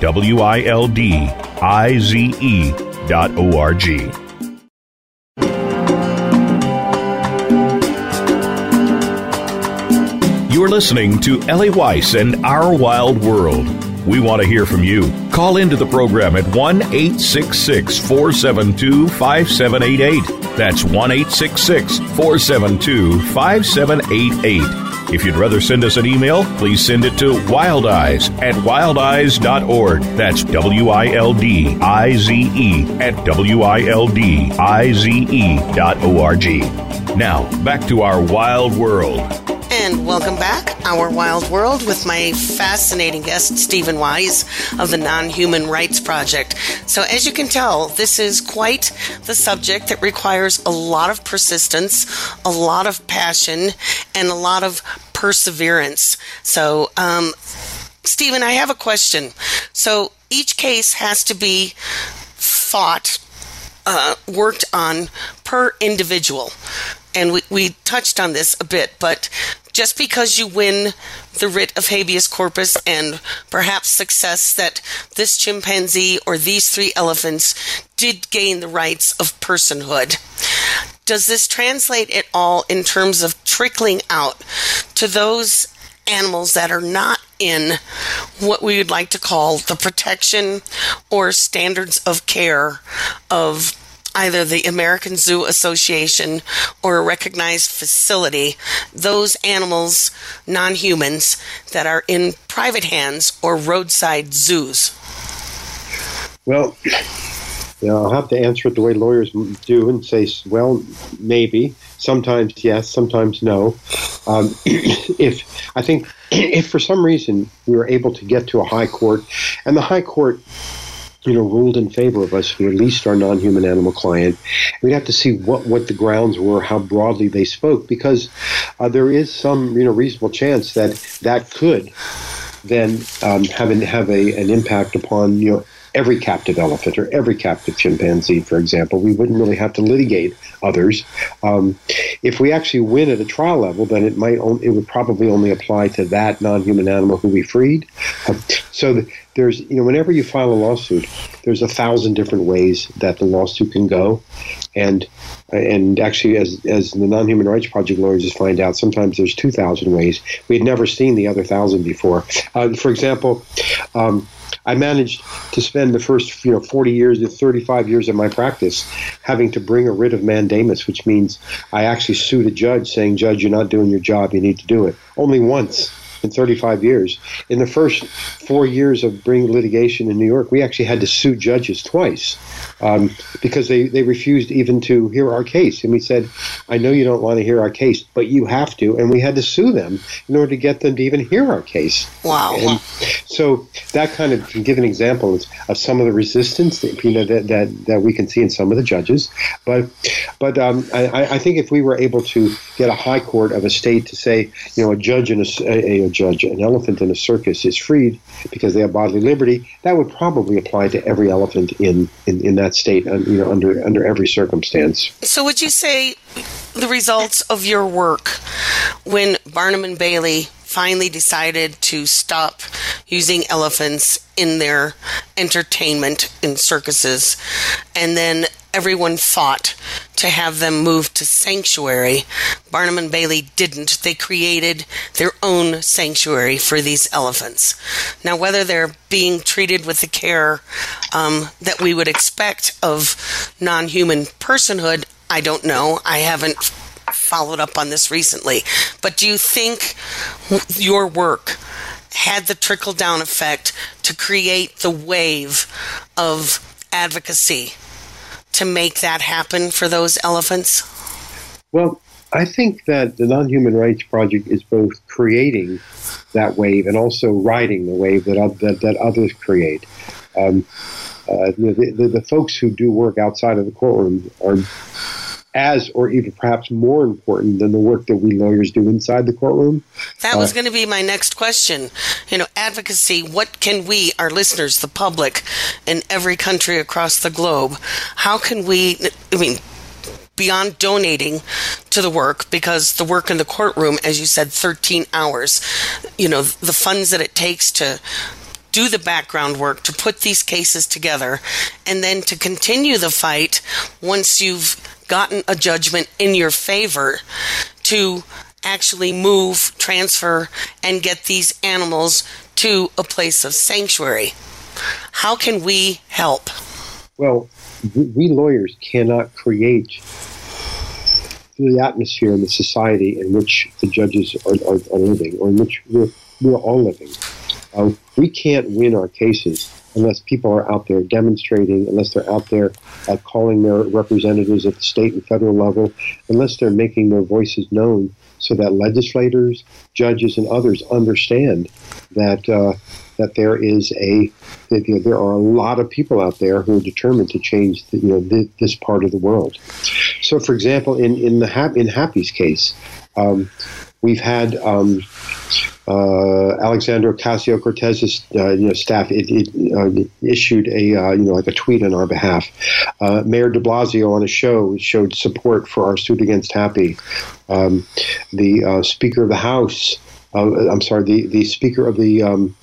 W I L D I Z E dot O R G. You're listening to Ellie Weiss and Our Wild World. We want to hear from you. Call into the program at 1 866 472 5788. That's 1 866 472 5788. If you'd rather send us an email, please send it to wildize at wildize.org. That's W I L D I Z E at W I L D I Z E dot O R G. Now, back to our wild world. And welcome back, Our Wild World, with my fascinating guest, Steven Wise of the Non Human Rights Project. So, as you can tell, this is quite the subject that requires a lot of persistence, a lot of passion, and a lot of perseverance. So, um, Steven, I have a question. So, each case has to be fought, uh, worked on per individual and we, we touched on this a bit, but just because you win the writ of habeas corpus and perhaps success that this chimpanzee or these three elephants did gain the rights of personhood, does this translate at all in terms of trickling out to those animals that are not in what we would like to call the protection or standards of care of either the American Zoo Association or a recognized facility, those animals, non humans, that are in private hands or roadside zoos? Well, you know, I'll have to answer it the way lawyers do and say, well, maybe. Sometimes yes, sometimes no. Um, if I think if for some reason we were able to get to a high court, and the high court you know, ruled in favor of us. We released our non-human animal client. We'd have to see what, what the grounds were, how broadly they spoke, because uh, there is some you know reasonable chance that that could then um, have an, have a, an impact upon you know every captive elephant or every captive chimpanzee, for example. We wouldn't really have to litigate others. Um, if we actually win at a trial level, then it might on, it would probably only apply to that non-human animal who we freed. So there's you know whenever you file a lawsuit, there's a thousand different ways that the lawsuit can go, and and actually as as the non-human rights project lawyers just find out, sometimes there's two thousand ways. We had never seen the other thousand before. Uh, for example. Um, I managed to spend the first, you know, 40 years to 35 years of my practice having to bring a writ of mandamus, which means I actually sued a judge saying, Judge, you're not doing your job, you need to do it. Only once in 35 years. In the first four years of bringing litigation in New York, we actually had to sue judges twice um, because they, they refused even to hear our case. And we said, I know you don't want to hear our case, but you have to. And we had to sue them in order to get them to even hear our case. Wow. And so that kind of can give an example of, some of the resistance that, you know, that, that, that we can see in some of the judges. But, but um, I, I think if we were able to get a high court of a state to say, you know, a judge in a, a, a judge, an elephant in a circus is freed because they have bodily liberty, that would probably apply to every elephant in, in, in that state, you know, under under every circumstance. So, would you say the results of your work when Barnum and Bailey finally decided to stop using elephants in their entertainment in circuses, and then everyone fought to have them moved to sanctuary. Barnum and Bailey didn't. They created their own sanctuary for these elephants. Now, whether they're being treated with the care um, that we would expect of non human personhood, I don't know. I haven't followed up on this recently. But do you think your work had the trickle down effect to create the wave of advocacy to make that happen for those elephants? Well, I think that the Non Human Rights Project is both creating that wave and also riding the wave that, that, that others create. Um, uh, the, the, the folks who do work outside of the courtroom are as or even perhaps more important than the work that we lawyers do inside the courtroom. That was uh, going to be my next question. You know, advocacy, what can we, our listeners, the public in every country across the globe, how can we, I mean, beyond donating to the work because the work in the courtroom, as you said, 13 hours, you know, the funds that it takes to do the background work to put these cases together and then to continue the fight once you've gotten a judgment in your favor to actually move, transfer, and get these animals to a place of sanctuary. How can we help? Well, we lawyers cannot create the atmosphere and the society in which the judges are, are, are living, or in which we're, we're all living. Uh, we can't win our cases unless people are out there demonstrating, unless they're out there uh, calling their representatives at the state and federal level, unless they're making their voices known so that legislators, judges, and others understand that uh, that there is a that, you know, there are a lot of people out there who are determined to change the, you know this, this part of the world. So, for example, in in the in Happy's case, um, we've had. Um, uh, Alexandra Ocasio Cortez's uh, you know, staff it, it, uh, issued a uh, you know like a tweet on our behalf. Uh, Mayor De Blasio on a show showed support for our suit against Happy. Um, the uh, Speaker of the House, I'm sorry, the, the Speaker of the um,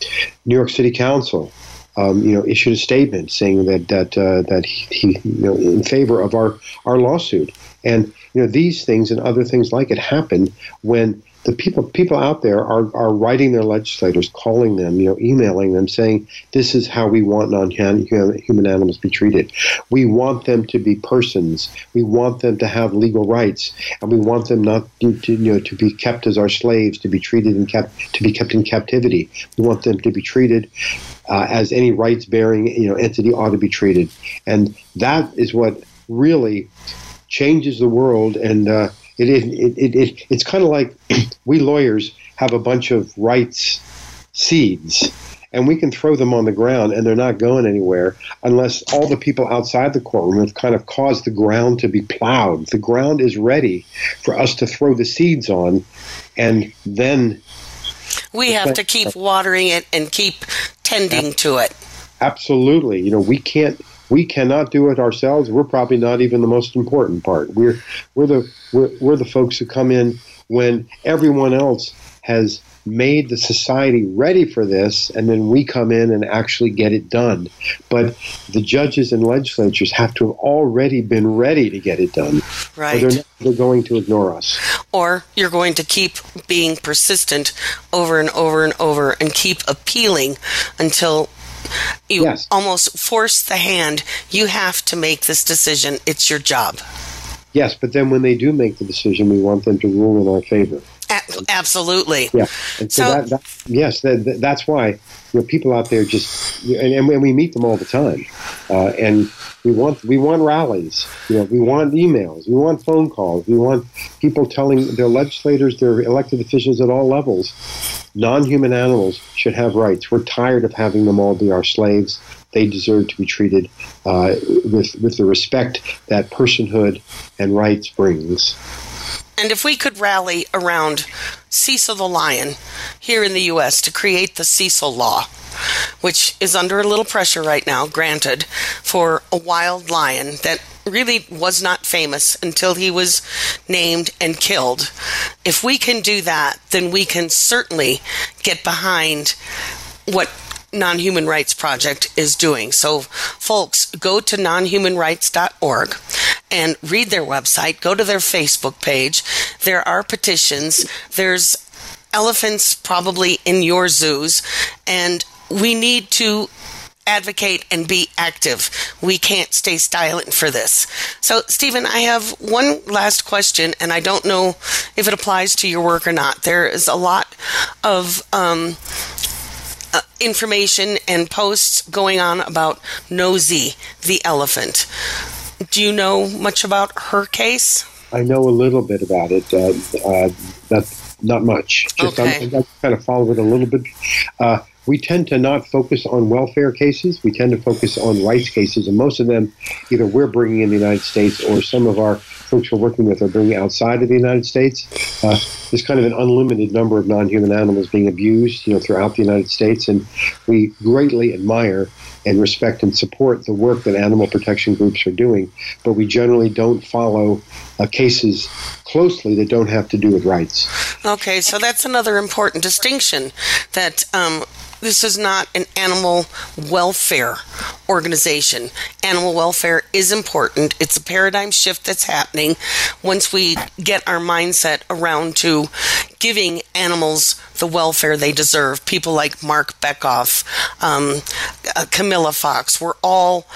New York City Council. Um, you know, issued a statement saying that that that he, he, you know, in favor of our our lawsuit, and you know these things and other things like it happen when the people people out there are, are writing their legislators, calling them, you know, emailing them, saying this is how we want non-human animals be treated. We want them to be persons. We want them to have legal rights, and we want them not to, to you know to be kept as our slaves, to be treated and kept to be kept in captivity. We want them to be treated uh, as any rights-bearing you know entity ought to be treated, and that is what really changes the world and. Uh, it, it, it, it it's kind of like we lawyers have a bunch of rights seeds and we can throw them on the ground and they're not going anywhere unless all the people outside the courtroom have kind of caused the ground to be plowed. The ground is ready for us to throw the seeds on and then we have to keep watering it and keep tending to it. Absolutely. You know, we can't we cannot do it ourselves. We're probably not even the most important part. We're we're the we're, we're the folks who come in when everyone else has made the society ready for this, and then we come in and actually get it done. But the judges and legislatures have to have already been ready to get it done. Right. They're, they're, going to ignore us. Or you're going to keep being persistent over and over and over and keep appealing until you yes. almost force the hand. You have to make this decision. It's your job. Yes, but then when they do make the decision, we want them to rule in our favor. Absolutely. Yeah. And so, so that, that, yes, that, that's why you know people out there just and, and we meet them all the time, uh, and we want we want rallies. You know, we want emails. We want phone calls. We want people telling their legislators, their elected officials at all levels, non-human animals should have rights. We're tired of having them all be our slaves. They deserve to be treated uh, with with the respect that personhood and rights brings. And if we could rally around Cecil the Lion here in the U.S. to create the Cecil Law, which is under a little pressure right now, granted, for a wild lion that really was not famous until he was named and killed. If we can do that, then we can certainly get behind what Non Human Rights Project is doing. So, folks, go to nonhumanrights.org and read their website, go to their Facebook page. There are petitions. There's elephants probably in your zoos, and we need to advocate and be active. We can't stay silent for this. So, Steven, I have one last question, and I don't know if it applies to your work or not. There is a lot of um, uh, information and posts going on about Nosey, the elephant. Do you know much about her case? I know a little bit about it. Uh, uh, that's not much. Just okay. I'm, I kind of follow it a little bit. Uh, we tend to not focus on welfare cases. We tend to focus on rights cases, and most of them, either we're bringing in the United States or some of our folks we're working with are bringing outside of the United States. Uh, there's kind of an unlimited number of non-human animals being abused, you know, throughout the United States, and we greatly admire and respect and support the work that animal protection groups are doing, but we generally don't follow uh, cases closely that don't have to do with rights. Okay, so that's another important distinction that um, this is not an animal welfare organization. Animal welfare is important. It's a paradigm shift that's happening once we get our mindset around to giving animals the welfare they deserve. People like Marc Bekoff, um, uh, Camilla Fox, we're all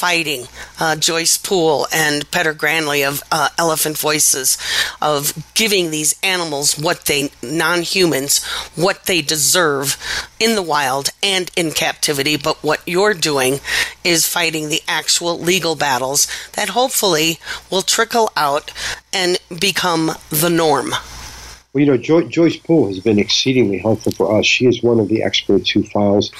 fighting. Uh, Joyce Poole and Petter Granli of uh, Elephant Voices of giving these animals what they, non humans, what they deserve in the wild and in captivity. But what you're doing is fighting the actual legal battles that hopefully will trickle out and become the norm. Well, you know, jo- Joyce Poole has been exceedingly helpful for us. She is one of the experts who files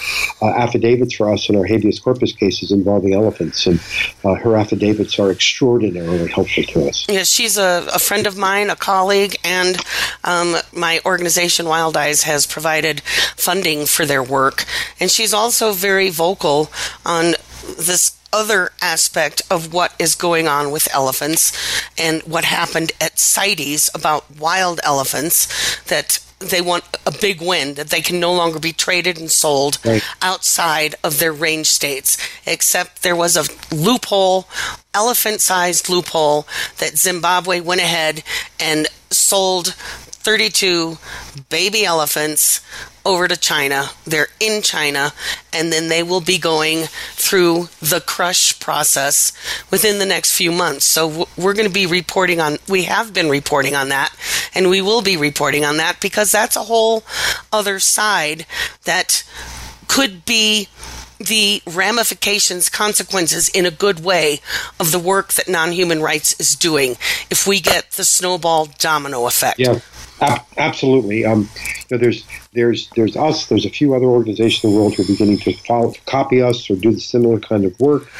uh, affidavits for us in our habeas corpus cases involving elephants, and uh, her affidavits are extraordinarily helpful to us. Yeah, she's a, a friend of mine, a colleague, and um, my organization, Wild Ize, has provided funding for their work. And she's also very vocal on this other aspect of what is going on with elephants and what happened at CITES about wild elephants that they want a big win that they can no longer be traded and sold right. outside of their range states except there was a loophole elephant sized loophole that Zimbabwe went ahead and sold 32 baby elephants over to China. They're in China, and then they will be going through the crush process within the next few months. So we're going to be reporting on, we have been reporting on that, and we will be reporting on that because that's a whole other side that could be the ramifications, consequences in a good way of the work that non human rights is doing if we get the snowball domino effect. Yeah. Ab- absolutely. Um, know, there's there's there's us. There's a few other organizations in the world who are beginning to follow, copy us or do the similar kind of work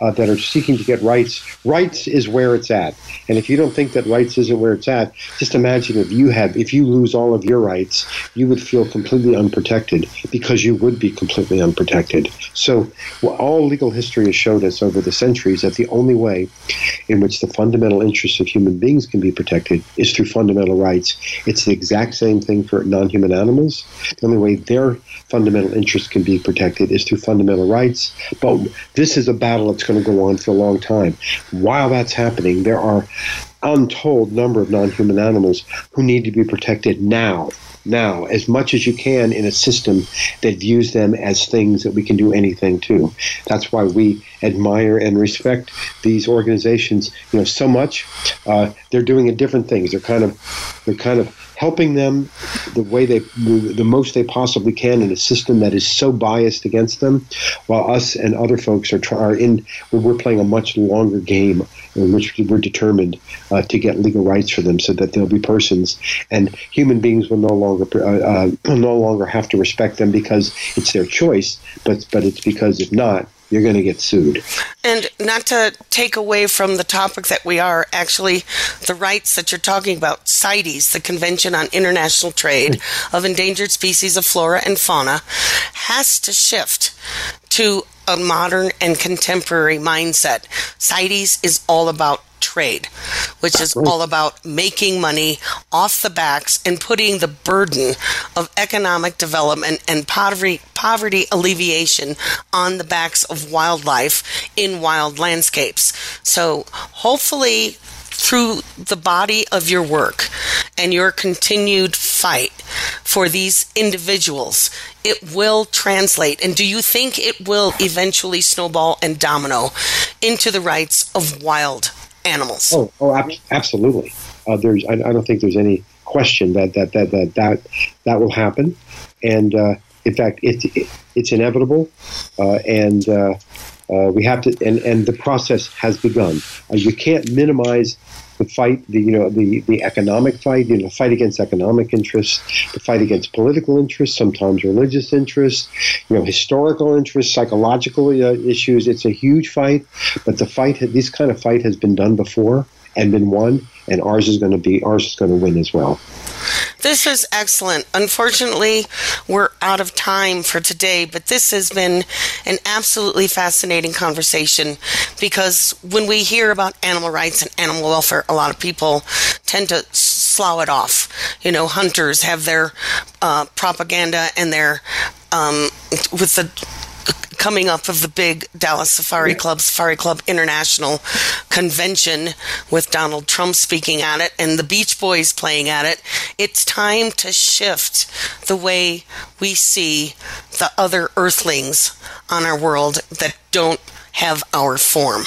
uh, that are seeking to get rights. Rights is where it's at. And if you don't think that rights isn't where it's at, just imagine if you had if you lose all of your rights, you would feel completely unprotected because you would be completely unprotected. So well, all legal history has showed us over the centuries that the only way in which the fundamental interests of human beings can be protected is through fundamental rights it's the exact same thing for non human animals. The only way their fundamental interests can be protected is through fundamental rights. But this is a battle that's going to go on for a long time. While that's happening, there are untold number of non-human animals who need to be protected now now as much as you can in a system that views them as things that we can do anything to that's why we admire and respect these organizations you know so much uh, they're doing a different things they're kind of they're kind of helping them the way they the most they possibly can in a system that is so biased against them, while us and other folks are, try, are in we're playing a much longer game in which we're determined uh, to get legal rights for them, so that they'll be persons. And human beings will no longer uh, uh, no longer have to respect them because it's their choice, but but it's because if not, you're going to get sued. And not to take away from the topic that we are, actually, the rights that you're talking about, CITES, the Convention on International Trade of Endangered Species of Flora and Fauna, has to shift to a modern and contemporary mindset. CITES is all about trade, which is all about making money off the backs and putting the burden of economic development and poverty, poverty alleviation on the backs of wildlife in wild landscapes. So hopefully through the body of your work and your continued fight for these individuals, it will translate. And do you think it will eventually snowball and domino into the rights of wild animals? Oh, oh, ab- absolutely. Uh, there's, I, I, don't think there's any question that that that that that, that will happen, and uh, in fact, it's it, it's inevitable, uh, and uh, uh, we have to, and, and the process has begun. Uh, you can't minimize the fight, the you know the the economic fight, you know, the fight against economic interests, the fight against political interests, sometimes religious interests, you know, historical interests, psychological uh, issues. It's a huge fight, but the fight, this kind of fight, has been done before and been won, and ours is going to be ours is going to win as well. This is excellent. Unfortunately, we're out of time for today, but this has been an absolutely fascinating conversation because when we hear about animal rights and animal welfare, a lot of people tend to slough it off. You know, hunters have their uh, propaganda and their um, with the coming up of the big Dallas Safari Club, Safari Club International convention with Donald Trump speaking at it and the Beach Boys playing at it. It's time to shift the way we see the other earthlings on our world that don't have our form.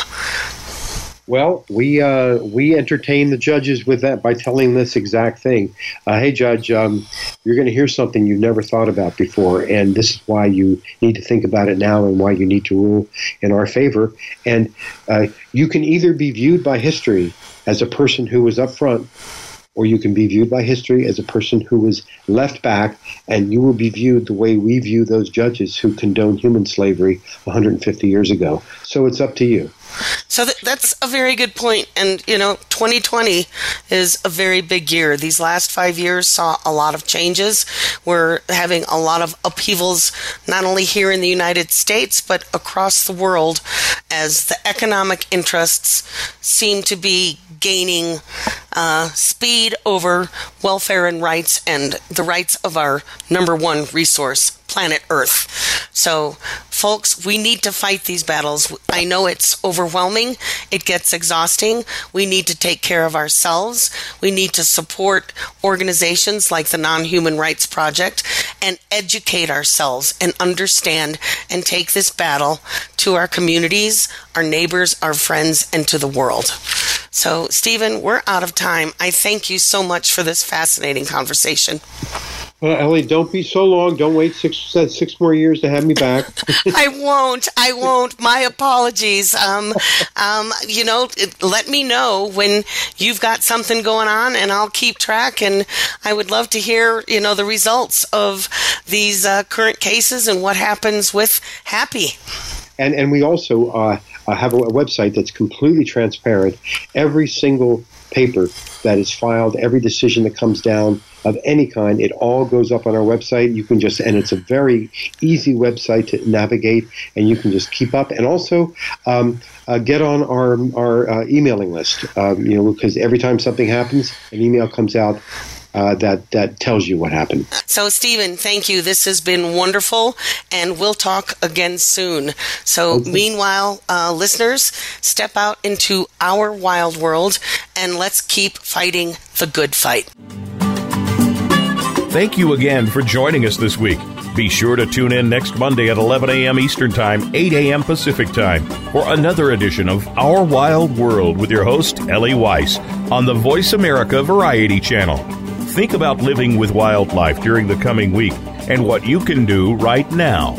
Well, we uh, we entertain the judges with that by telling this exact thing. Uh, hey, judge, um, you're going to hear something you've never thought about before, and this is why you need to think about it now, and why you need to rule in our favor. And uh, you can either be viewed by history as a person who was up front or you can be viewed by history as a person who was left back, and you will be viewed the way we view those judges who condoned human slavery 150 years ago. So it's up to you. So th- that's a very good point. And, you know, 2020 is a very big year. These last five years saw a lot of changes. We're having a lot of upheavals, not only here in the United States, but across the world as the economic interests seem to be gaining uh, speed over welfare and rights and the rights of our number one resource, planet Earth. So, folks, we need to fight these battles. I know it's overwhelming, it gets exhausting. We need to take care of ourselves. We need to support organizations like the Non Human Rights Project and educate ourselves and understand and take this battle to our communities, our neighbors, our friends, and to the world. So, Steven, we're out of time. I thank you so much for this fascinating conversation. Well, Ellie, don't be so long. Don't wait six six more years to have me back. I won't. I won't. My apologies. Um, um, you know, let me know when you've got something going on, and I'll keep track. And I would love to hear, you know, the results of these uh, current cases and what happens with Happy. And and we also uh, have a website that's completely transparent. Every single paper that is filed, every decision that comes down of any kind, it all goes up on our website. You can just, and it's a very easy website to navigate, and you can just keep up. And also, um, uh, get on our our uh, emailing list. Um, you know, because every time something happens, an email comes out uh, that that tells you what happened. So, Steven, thank you. This has been wonderful, and we'll talk again soon. So, okay. meanwhile, uh, listeners, step out into our wild world and let's keep fighting the good fight. Thank you again for joining us this week. Be sure to tune in next Monday at 11 a.m. Eastern Time, 8 a.m. Pacific Time for another edition of Our Wild World with your host, Ellie Weiss, on the Voice America Variety Channel. Think about living with wildlife during the coming week and what you can do right now.